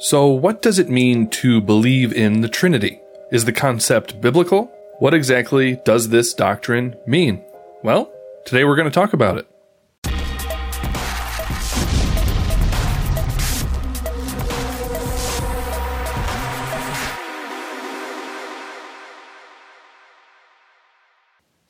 So, what does it mean to believe in the Trinity? Is the concept biblical? What exactly does this doctrine mean? Well, today we're going to talk about it.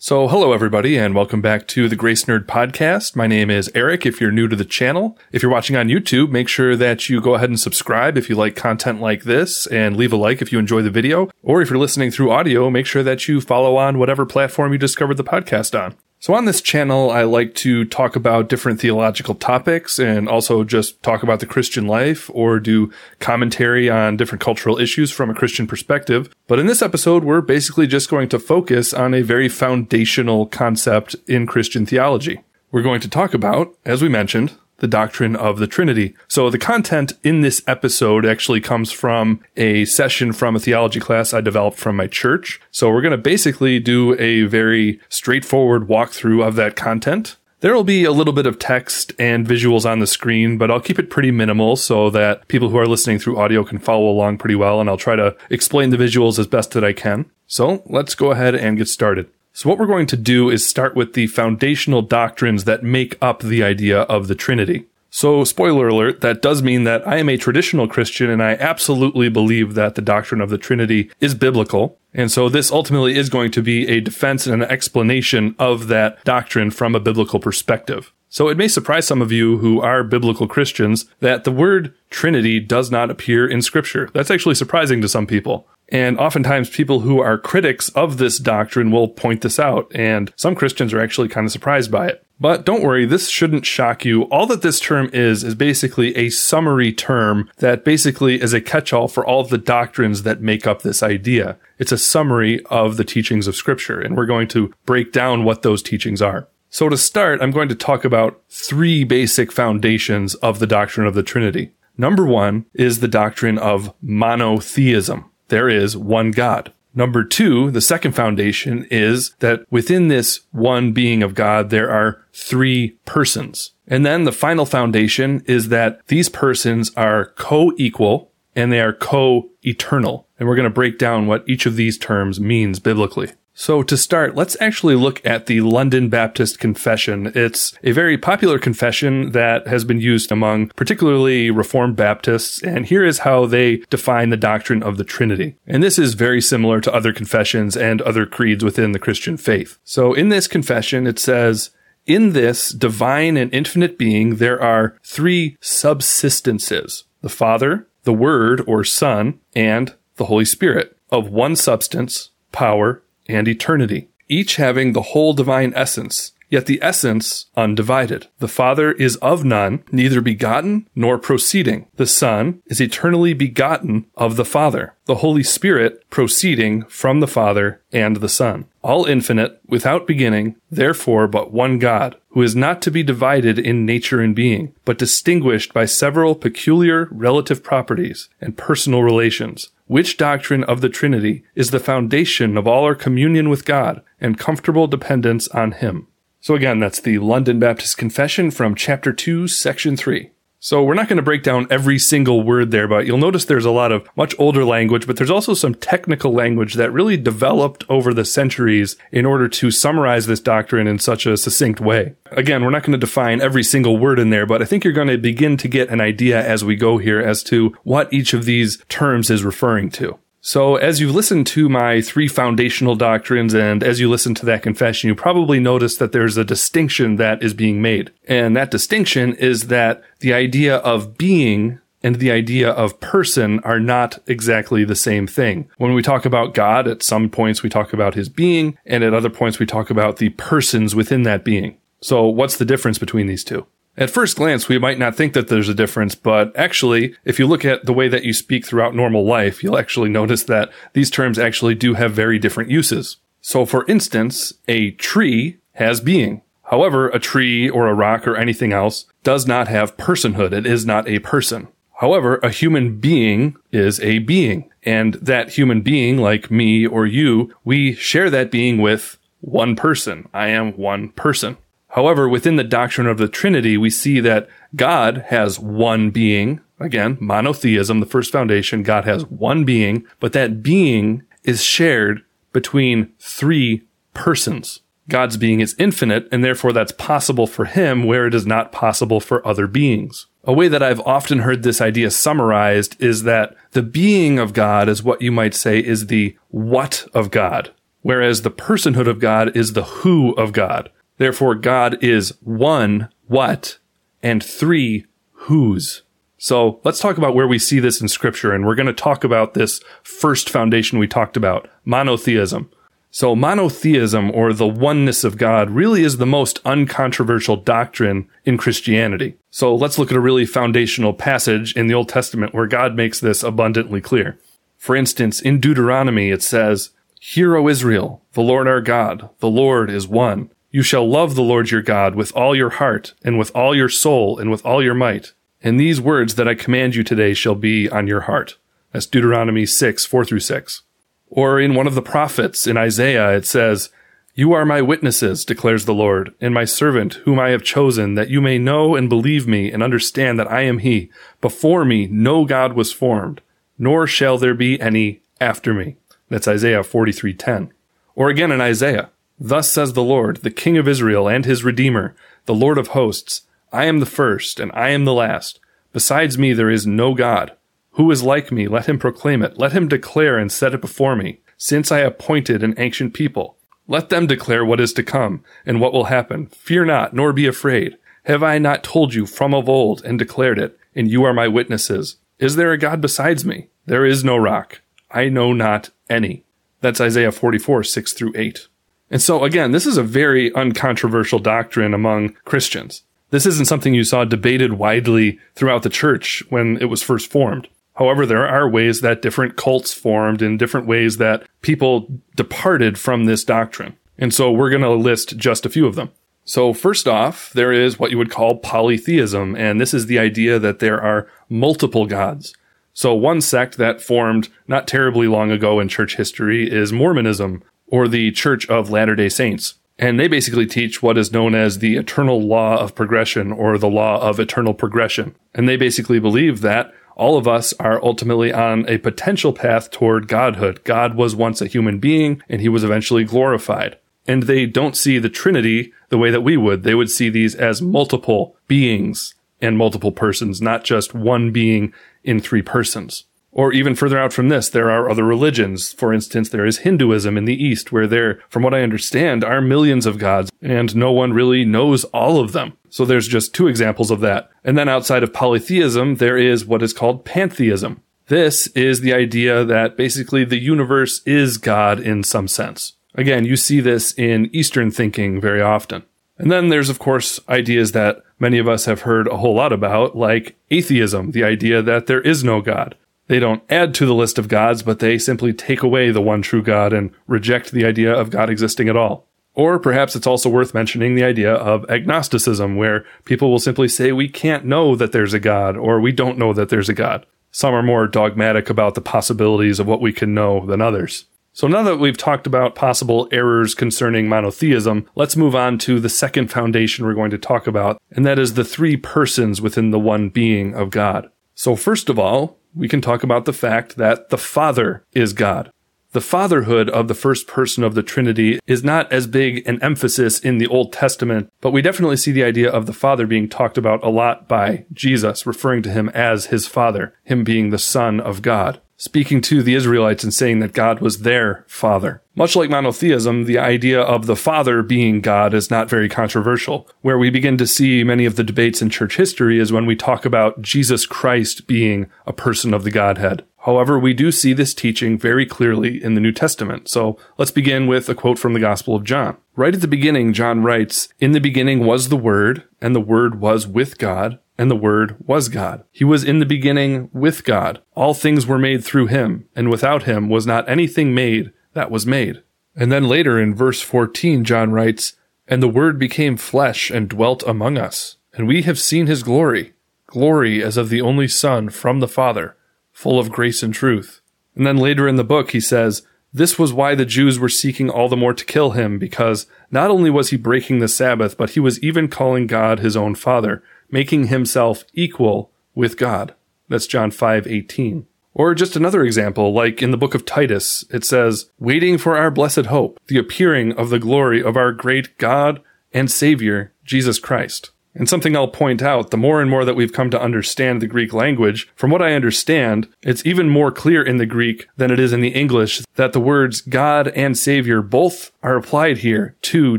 So, hello everybody, and welcome back to the Grace Nerd Podcast. My name is Eric. If you're new to the channel, if you're watching on YouTube, make sure that you go ahead and subscribe if you like content like this, and leave a like if you enjoy the video. Or if you're listening through audio, make sure that you follow on whatever platform you discovered the podcast on. So on this channel, I like to talk about different theological topics and also just talk about the Christian life or do commentary on different cultural issues from a Christian perspective. But in this episode, we're basically just going to focus on a very foundational concept in Christian theology. We're going to talk about, as we mentioned, the doctrine of the Trinity. So the content in this episode actually comes from a session from a theology class I developed from my church. So we're going to basically do a very straightforward walkthrough of that content. There will be a little bit of text and visuals on the screen, but I'll keep it pretty minimal so that people who are listening through audio can follow along pretty well, and I'll try to explain the visuals as best that I can. So let's go ahead and get started. So what we're going to do is start with the foundational doctrines that make up the idea of the Trinity. So, spoiler alert, that does mean that I am a traditional Christian and I absolutely believe that the doctrine of the Trinity is biblical. And so this ultimately is going to be a defense and an explanation of that doctrine from a biblical perspective. So it may surprise some of you who are biblical Christians that the word Trinity does not appear in scripture. That's actually surprising to some people. And oftentimes people who are critics of this doctrine will point this out, and some Christians are actually kind of surprised by it. But don't worry, this shouldn't shock you. All that this term is, is basically a summary term that basically is a catch all for all of the doctrines that make up this idea. It's a summary of the teachings of Scripture, and we're going to break down what those teachings are. So to start, I'm going to talk about three basic foundations of the doctrine of the Trinity. Number one is the doctrine of monotheism there is one God. Number two, the second foundation is that within this one being of God, there are three persons. And then the final foundation is that these persons are co-equal and they are co-eternal. And we're going to break down what each of these terms means biblically. So to start, let's actually look at the London Baptist Confession. It's a very popular confession that has been used among particularly Reformed Baptists, and here is how they define the doctrine of the Trinity. And this is very similar to other confessions and other creeds within the Christian faith. So in this confession, it says, in this divine and infinite being, there are three subsistences. The Father, the Word or Son, and the Holy Spirit of one substance, power, and eternity, each having the whole divine essence, yet the essence undivided. The Father is of none, neither begotten nor proceeding. The Son is eternally begotten of the Father. The Holy Spirit proceeding from the Father and the Son. All infinite, without beginning, therefore but one God, who is not to be divided in nature and being, but distinguished by several peculiar relative properties and personal relations which doctrine of the Trinity is the foundation of all our communion with God and comfortable dependence on Him. So again, that's the London Baptist Confession from chapter 2, section 3. So we're not going to break down every single word there, but you'll notice there's a lot of much older language, but there's also some technical language that really developed over the centuries in order to summarize this doctrine in such a succinct way. Again, we're not going to define every single word in there, but I think you're going to begin to get an idea as we go here as to what each of these terms is referring to. So, as you've listened to my three foundational doctrines and as you listen to that confession, you probably notice that there's a distinction that is being made. And that distinction is that the idea of being and the idea of person are not exactly the same thing. When we talk about God, at some points we talk about his being, and at other points we talk about the persons within that being. So, what's the difference between these two? At first glance, we might not think that there's a difference, but actually, if you look at the way that you speak throughout normal life, you'll actually notice that these terms actually do have very different uses. So for instance, a tree has being. However, a tree or a rock or anything else does not have personhood. It is not a person. However, a human being is a being. And that human being, like me or you, we share that being with one person. I am one person. However, within the doctrine of the Trinity, we see that God has one being, Again, monotheism, the first foundation, God has one being, but that being is shared between three persons. God's being is infinite, and therefore that's possible for him where it is not possible for other beings. A way that I've often heard this idea summarized is that the being of God is what you might say is the what of God, whereas the personhood of God is the who of God. Therefore, God is one what and three whose. So let's talk about where we see this in scripture. And we're going to talk about this first foundation we talked about, monotheism. So monotheism or the oneness of God really is the most uncontroversial doctrine in Christianity. So let's look at a really foundational passage in the Old Testament where God makes this abundantly clear. For instance, in Deuteronomy, it says, Hear, O Israel, the Lord our God, the Lord is one. You shall love the Lord your God with all your heart, and with all your soul, and with all your might. And these words that I command you today shall be on your heart. That's Deuteronomy 6, 4 through 6. Or in one of the prophets in Isaiah, it says, You are my witnesses, declares the Lord, and my servant, whom I have chosen, that you may know and believe me and understand that I am he. Before me no God was formed, nor shall there be any after me. That's Isaiah 43:10. Or again in Isaiah, Thus says the Lord, the King of Israel and his Redeemer, the Lord of hosts, I am the first and I am the last. Besides me there is no God. Who is like me? Let him proclaim it. Let him declare and set it before me, since I appointed an ancient people. Let them declare what is to come and what will happen. Fear not, nor be afraid. Have I not told you from of old and declared it, and you are my witnesses? Is there a God besides me? There is no rock. I know not any. That's Isaiah 44, 6 through 8. And so again, this is a very uncontroversial doctrine among Christians. This isn't something you saw debated widely throughout the church when it was first formed. However, there are ways that different cults formed and different ways that people departed from this doctrine. And so we're going to list just a few of them. So first off, there is what you would call polytheism, and this is the idea that there are multiple gods. So one sect that formed not terribly long ago in church history is Mormonism, or the Church of Latter-day Saints. And they basically teach what is known as the eternal law of progression or the law of eternal progression. And they basically believe that all of us are ultimately on a potential path toward godhood. God was once a human being and he was eventually glorified. And they don't see the Trinity the way that we would. They would see these as multiple beings and multiple persons, not just one being in three persons. Or even further out from this, there are other religions. For instance, there is Hinduism in the East, where there, from what I understand, are millions of gods, and no one really knows all of them. So there's just two examples of that. And then outside of polytheism, there is what is called pantheism. This is the idea that basically the universe is God in some sense. Again, you see this in Eastern thinking very often. And then there's, of course, ideas that many of us have heard a whole lot about, like atheism, the idea that there is no God. They don't add to the list of gods, but they simply take away the one true God and reject the idea of God existing at all. Or perhaps it's also worth mentioning the idea of agnosticism, where people will simply say we can't know that there's a God, or we don't know that there's a God. Some are more dogmatic about the possibilities of what we can know than others. So now that we've talked about possible errors concerning monotheism, let's move on to the second foundation we're going to talk about, and that is the three persons within the one being of God. So first of all, we can talk about the fact that the Father is God. The fatherhood of the first person of the Trinity is not as big an emphasis in the Old Testament, but we definitely see the idea of the Father being talked about a lot by Jesus, referring to him as his Father, him being the Son of God speaking to the Israelites and saying that God was their father. Much like monotheism, the idea of the Father being God is not very controversial. Where we begin to see many of the debates in church history is when we talk about Jesus Christ being a person of the Godhead. However, we do see this teaching very clearly in the New Testament. So let's begin with a quote from the Gospel of John. Right at the beginning, John writes, In the beginning was the Word, and the Word was with God, and the Word was God. He was in the beginning with God. All things were made through him, and without him was not anything made that was made. And then later in verse 14, John writes, And the Word became flesh and dwelt among us, and we have seen his glory, glory as of the only Son from the Father, full of grace and truth. And then later in the book, he says, this was why the Jews were seeking all the more to kill him, because not only was he breaking the Sabbath, but he was even calling God his own Father, making himself equal with God. That's John 5 18. Or just another example, like in the book of Titus, it says, waiting for our blessed hope, the appearing of the glory of our great God and Savior, Jesus Christ. And something I'll point out, the more and more that we've come to understand the Greek language, from what I understand, it's even more clear in the Greek than it is in the English that the words God and Savior both are applied here to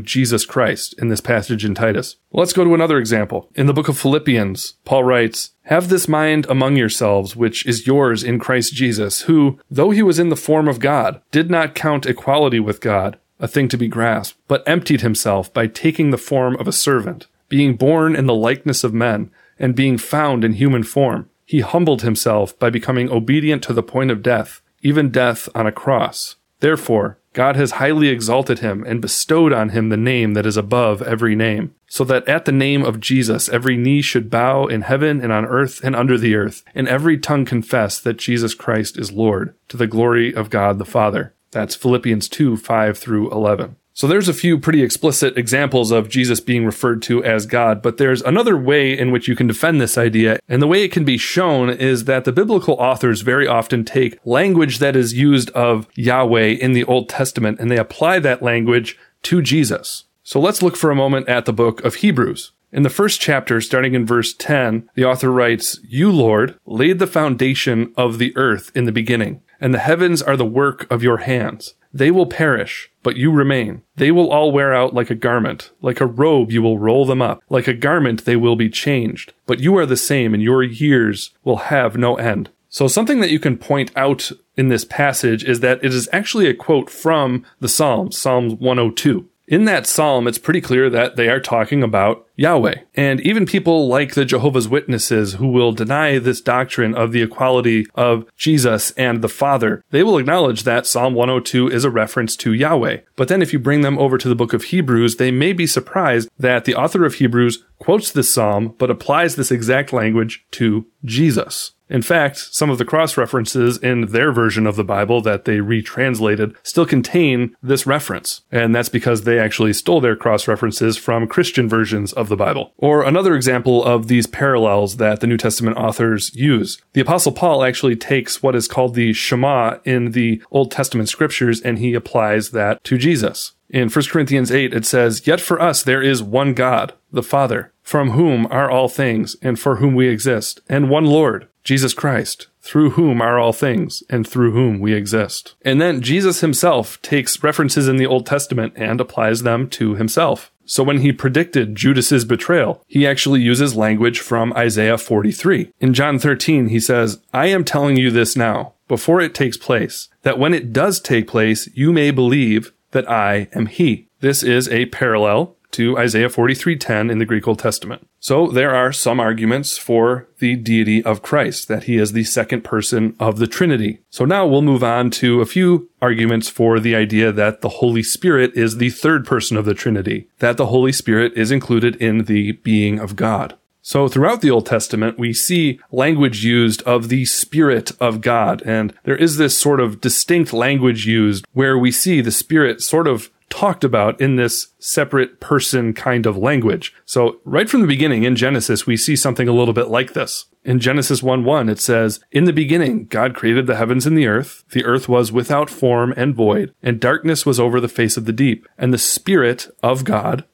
Jesus Christ in this passage in Titus. Let's go to another example. In the book of Philippians, Paul writes, Have this mind among yourselves, which is yours in Christ Jesus, who, though he was in the form of God, did not count equality with God a thing to be grasped, but emptied himself by taking the form of a servant being born in the likeness of men, and being found in human form, he humbled himself by becoming obedient to the point of death, even death on a cross. Therefore, God has highly exalted him and bestowed on him the name that is above every name, so that at the name of Jesus every knee should bow in heaven and on earth and under the earth, and every tongue confess that Jesus Christ is Lord, to the glory of God the Father. That's Philippians 2 5 through 11. So there's a few pretty explicit examples of Jesus being referred to as God, but there's another way in which you can defend this idea. And the way it can be shown is that the biblical authors very often take language that is used of Yahweh in the Old Testament and they apply that language to Jesus. So let's look for a moment at the book of Hebrews. In the first chapter, starting in verse 10, the author writes, You, Lord, laid the foundation of the earth in the beginning, and the heavens are the work of your hands. They will perish, but you remain. They will all wear out like a garment. Like a robe, you will roll them up. Like a garment, they will be changed. But you are the same, and your years will have no end. So something that you can point out in this passage is that it is actually a quote from the Psalms, Psalms 102 in that psalm, it's pretty clear that they are talking about Yahweh. And even people like the Jehovah's Witnesses who will deny this doctrine of the equality of Jesus and the Father, they will acknowledge that Psalm 102 is a reference to Yahweh. But then if you bring them over to the book of Hebrews, they may be surprised that the author of Hebrews quotes this psalm, but applies this exact language to Jesus. In fact, some of the cross references in their version of the Bible that they retranslated still contain this reference. And that's because they actually stole their cross references from Christian versions of the Bible. Or another example of these parallels that the New Testament authors use. The Apostle Paul actually takes what is called the Shema in the Old Testament scriptures and he applies that to Jesus. In 1 Corinthians 8, it says, Yet for us there is one God, the Father, from whom are all things, and for whom we exist, and one Lord, Jesus Christ, through whom are all things, and through whom we exist. And then Jesus himself takes references in the Old Testament and applies them to himself. So when he predicted Judas's betrayal, he actually uses language from Isaiah 43. In John 13, he says, I am telling you this now, before it takes place, that when it does take place, you may believe that I am he. This is a parallel to Isaiah 43:10 in the Greek Old Testament. So there are some arguments for the deity of Christ, that he is the second person of the Trinity. So now we'll move on to a few arguments for the idea that the Holy Spirit is the third person of the Trinity, that the Holy Spirit is included in the being of God. So throughout the Old Testament, we see language used of the Spirit of God. And there is this sort of distinct language used where we see the Spirit sort of talked about in this separate person kind of language. So right from the beginning in Genesis, we see something a little bit like this. In Genesis 1 1, it says, In the beginning, God created the heavens and the earth. The earth was without form and void, and darkness was over the face of the deep, and the Spirit of God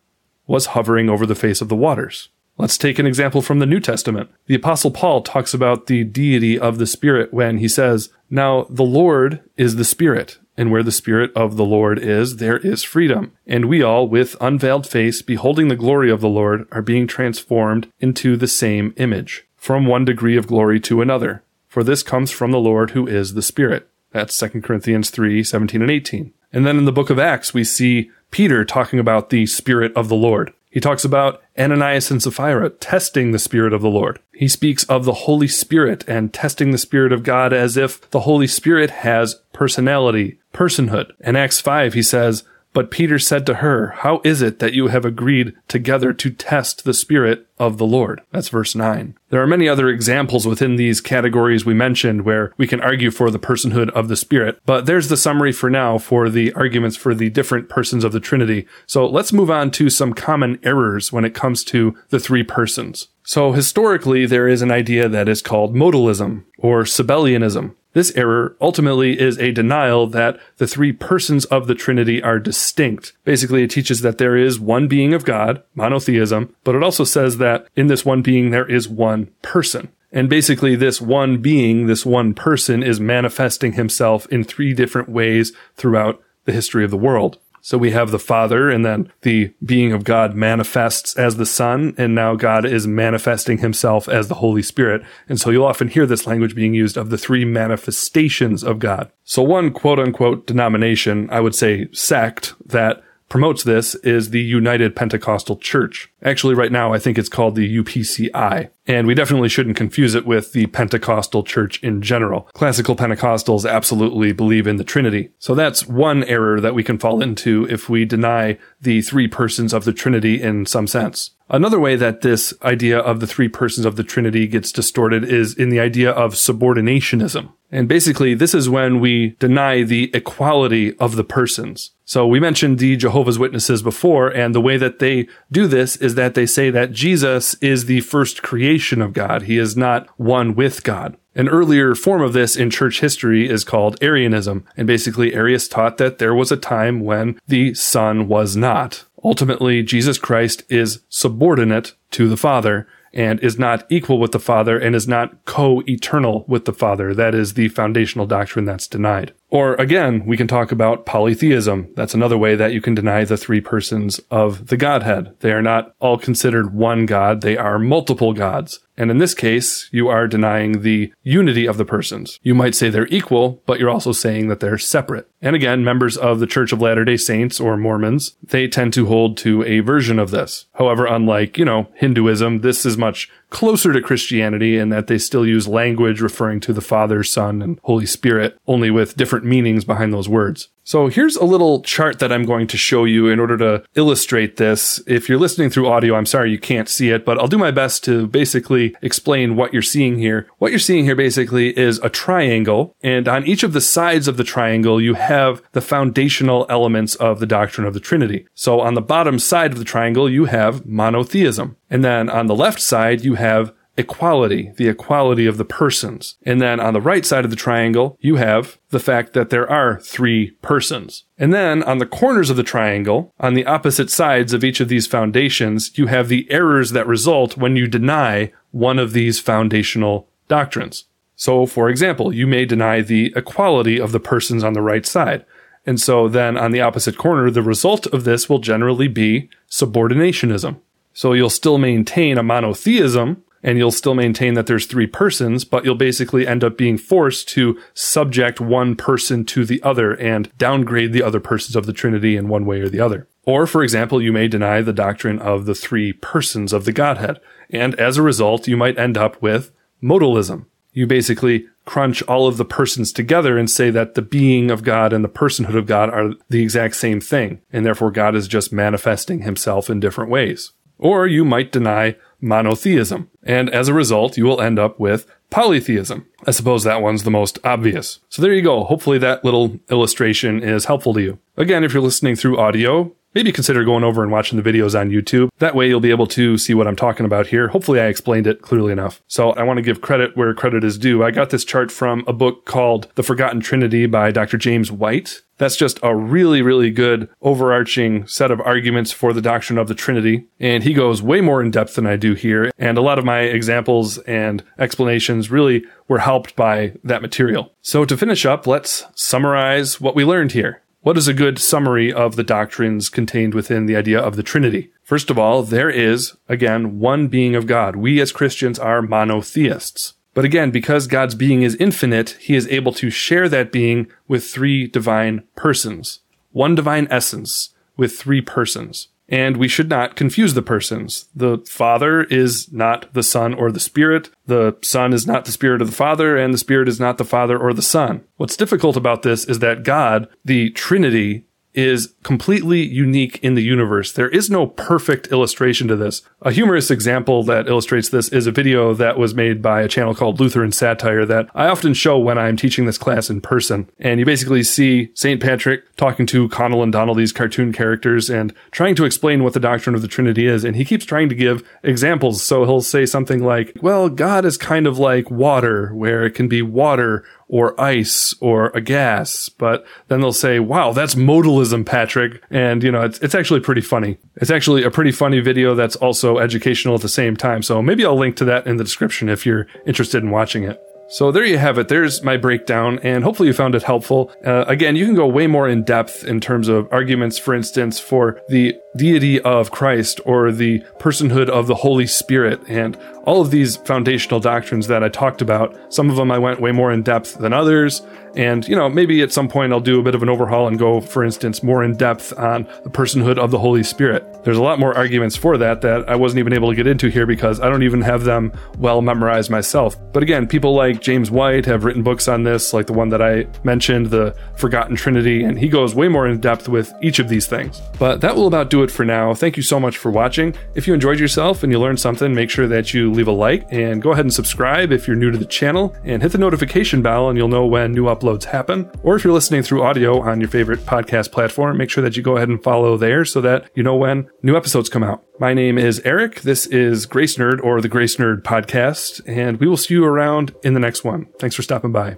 was hovering over the face of the waters. Let's take an example from the New Testament. The Apostle Paul talks about the deity of the Spirit when he says, Now the Lord is the Spirit, and where the Spirit of the Lord is, there is freedom. And we all, with unveiled face, beholding the glory of the Lord, are being transformed into the same image, from one degree of glory to another. For this comes from the Lord who is the Spirit. That's 2 Corinthians 3 17 and 18. And then in the book of Acts, we see Peter talking about the Spirit of the Lord. He talks about Ananias and Sapphira testing the Spirit of the Lord. He speaks of the Holy Spirit and testing the Spirit of God as if the Holy Spirit has personality, personhood. In Acts 5, he says, But Peter said to her, How is it that you have agreed together to test the Spirit of the Lord? That's verse 9. There are many other examples within these categories we mentioned where we can argue for the personhood of the Spirit, but there's the summary for now for the arguments for the different persons of the Trinity. So let's move on to some common errors when it comes to the three persons. So historically, there is an idea that is called modalism or Sabellianism. This error ultimately is a denial that the three persons of the Trinity are distinct. Basically, it teaches that there is one being of God, monotheism, but it also says that in this one being there is one person. And basically, this one being, this one person is manifesting himself in three different ways throughout the history of the world. So we have the Father, and then the being of God manifests as the Son, and now God is manifesting himself as the Holy Spirit. And so you'll often hear this language being used of the three manifestations of God. So one quote unquote denomination, I would say sect, that promotes this is the United Pentecostal Church. Actually, right now, I think it's called the UPCI. And we definitely shouldn't confuse it with the Pentecostal Church in general. Classical Pentecostals absolutely believe in the Trinity. So that's one error that we can fall into if we deny the three persons of the Trinity in some sense. Another way that this idea of the three persons of the Trinity gets distorted is in the idea of subordinationism. And basically, this is when we deny the equality of the persons. So we mentioned the Jehovah's Witnesses before, and the way that they do this is that they say that Jesus is the first creation of God. He is not one with God. An earlier form of this in church history is called Arianism, and basically Arius taught that there was a time when the Son was not. Ultimately, Jesus Christ is subordinate to the Father, and is not equal with the Father and is not co-eternal with the Father. That is the foundational doctrine that's denied. Or again, we can talk about polytheism. That's another way that you can deny the three persons of the Godhead. They are not all considered one God. They are multiple gods. And in this case, you are denying the unity of the persons. You might say they're equal, but you're also saying that they're separate. And again, members of the Church of Latter-day Saints or Mormons, they tend to hold to a version of this. However, unlike, you know, Hinduism, this is much closer to Christianity in that they still use language referring to the Father, Son, and Holy Spirit, only with different meanings behind those words. So here's a little chart that I'm going to show you in order to illustrate this. If you're listening through audio, I'm sorry you can't see it, but I'll do my best to basically explain what you're seeing here. What you're seeing here basically is a triangle, and on each of the sides of the triangle, you have the foundational elements of the doctrine of the Trinity. So on the bottom side of the triangle, you have monotheism. And then on the left side, you have equality, the equality of the persons. And then on the right side of the triangle, you have the fact that there are three persons. And then on the corners of the triangle, on the opposite sides of each of these foundations, you have the errors that result when you deny one of these foundational doctrines. So, for example, you may deny the equality of the persons on the right side. And so then on the opposite corner, the result of this will generally be subordinationism. So you'll still maintain a monotheism, and you'll still maintain that there's three persons, but you'll basically end up being forced to subject one person to the other and downgrade the other persons of the Trinity in one way or the other. Or, for example, you may deny the doctrine of the three persons of the Godhead. And as a result, you might end up with modalism. You basically crunch all of the persons together and say that the being of God and the personhood of God are the exact same thing. And therefore God is just manifesting himself in different ways. Or you might deny monotheism. And as a result, you will end up with polytheism. I suppose that one's the most obvious. So there you go. Hopefully that little illustration is helpful to you. Again, if you're listening through audio, maybe consider going over and watching the videos on YouTube. That way you'll be able to see what I'm talking about here. Hopefully I explained it clearly enough. So I want to give credit where credit is due. I got this chart from a book called The Forgotten Trinity by Dr. James White. That's just a really, really good overarching set of arguments for the doctrine of the Trinity. And he goes way more in depth than I do here. And a lot of my examples and explanations really were helped by that material. So to finish up, let's summarize what we learned here. What is a good summary of the doctrines contained within the idea of the Trinity? First of all, there is, again, one being of God. We as Christians are monotheists. But again, because God's being is infinite, he is able to share that being with three divine persons. One divine essence with three persons. And we should not confuse the persons. The Father is not the Son or the Spirit. The Son is not the Spirit of the Father, and the Spirit is not the Father or the Son. What's difficult about this is that God, the Trinity, is completely unique in the universe. There is no perfect illustration to this. A humorous example that illustrates this is a video that was made by a channel called Lutheran Satire that I often show when I'm teaching this class in person. And you basically see St. Patrick talking to Conall and Donall, these cartoon characters, and trying to explain what the doctrine of the Trinity is. And he keeps trying to give examples. So he'll say something like, well, God is kind of like water, where it can be water or ice or a gas, but then they'll say, wow, that's modalism, Patrick. And, you know, it's, it's actually pretty funny. It's actually a pretty funny video that's also educational at the same time. So maybe I'll link to that in the description if you're interested in watching it. So there you have it. There's my breakdown, and hopefully you found it helpful. Uh, again, you can go way more in depth in terms of arguments, for instance, for the deity of Christ or the personhood of the Holy Spirit, and all of these foundational doctrines that I talked about. Some of them I went way more in depth than others. And, you know, maybe at some point I'll do a bit of an overhaul and go, for instance, more in depth on the personhood of the Holy Spirit. There's a lot more arguments for that that I wasn't even able to get into here because I don't even have them well memorized myself. But again, people like James White have written books on this, like the one that I mentioned, The Forgotten Trinity, and he goes way more in depth with each of these things. But that will about do it for now. Thank you so much for watching. If you enjoyed yourself and you learned something, make sure that you leave a like and go ahead and subscribe if you're new to the channel and hit the notification bell and you'll know when new uploads uploads happen. Or if you're listening through audio on your favorite podcast platform, make sure that you go ahead and follow there so that you know when new episodes come out. My name is Eric. This is Grace Nerd or the Grace Nerd podcast, and we will see you around in the next one. Thanks for stopping by.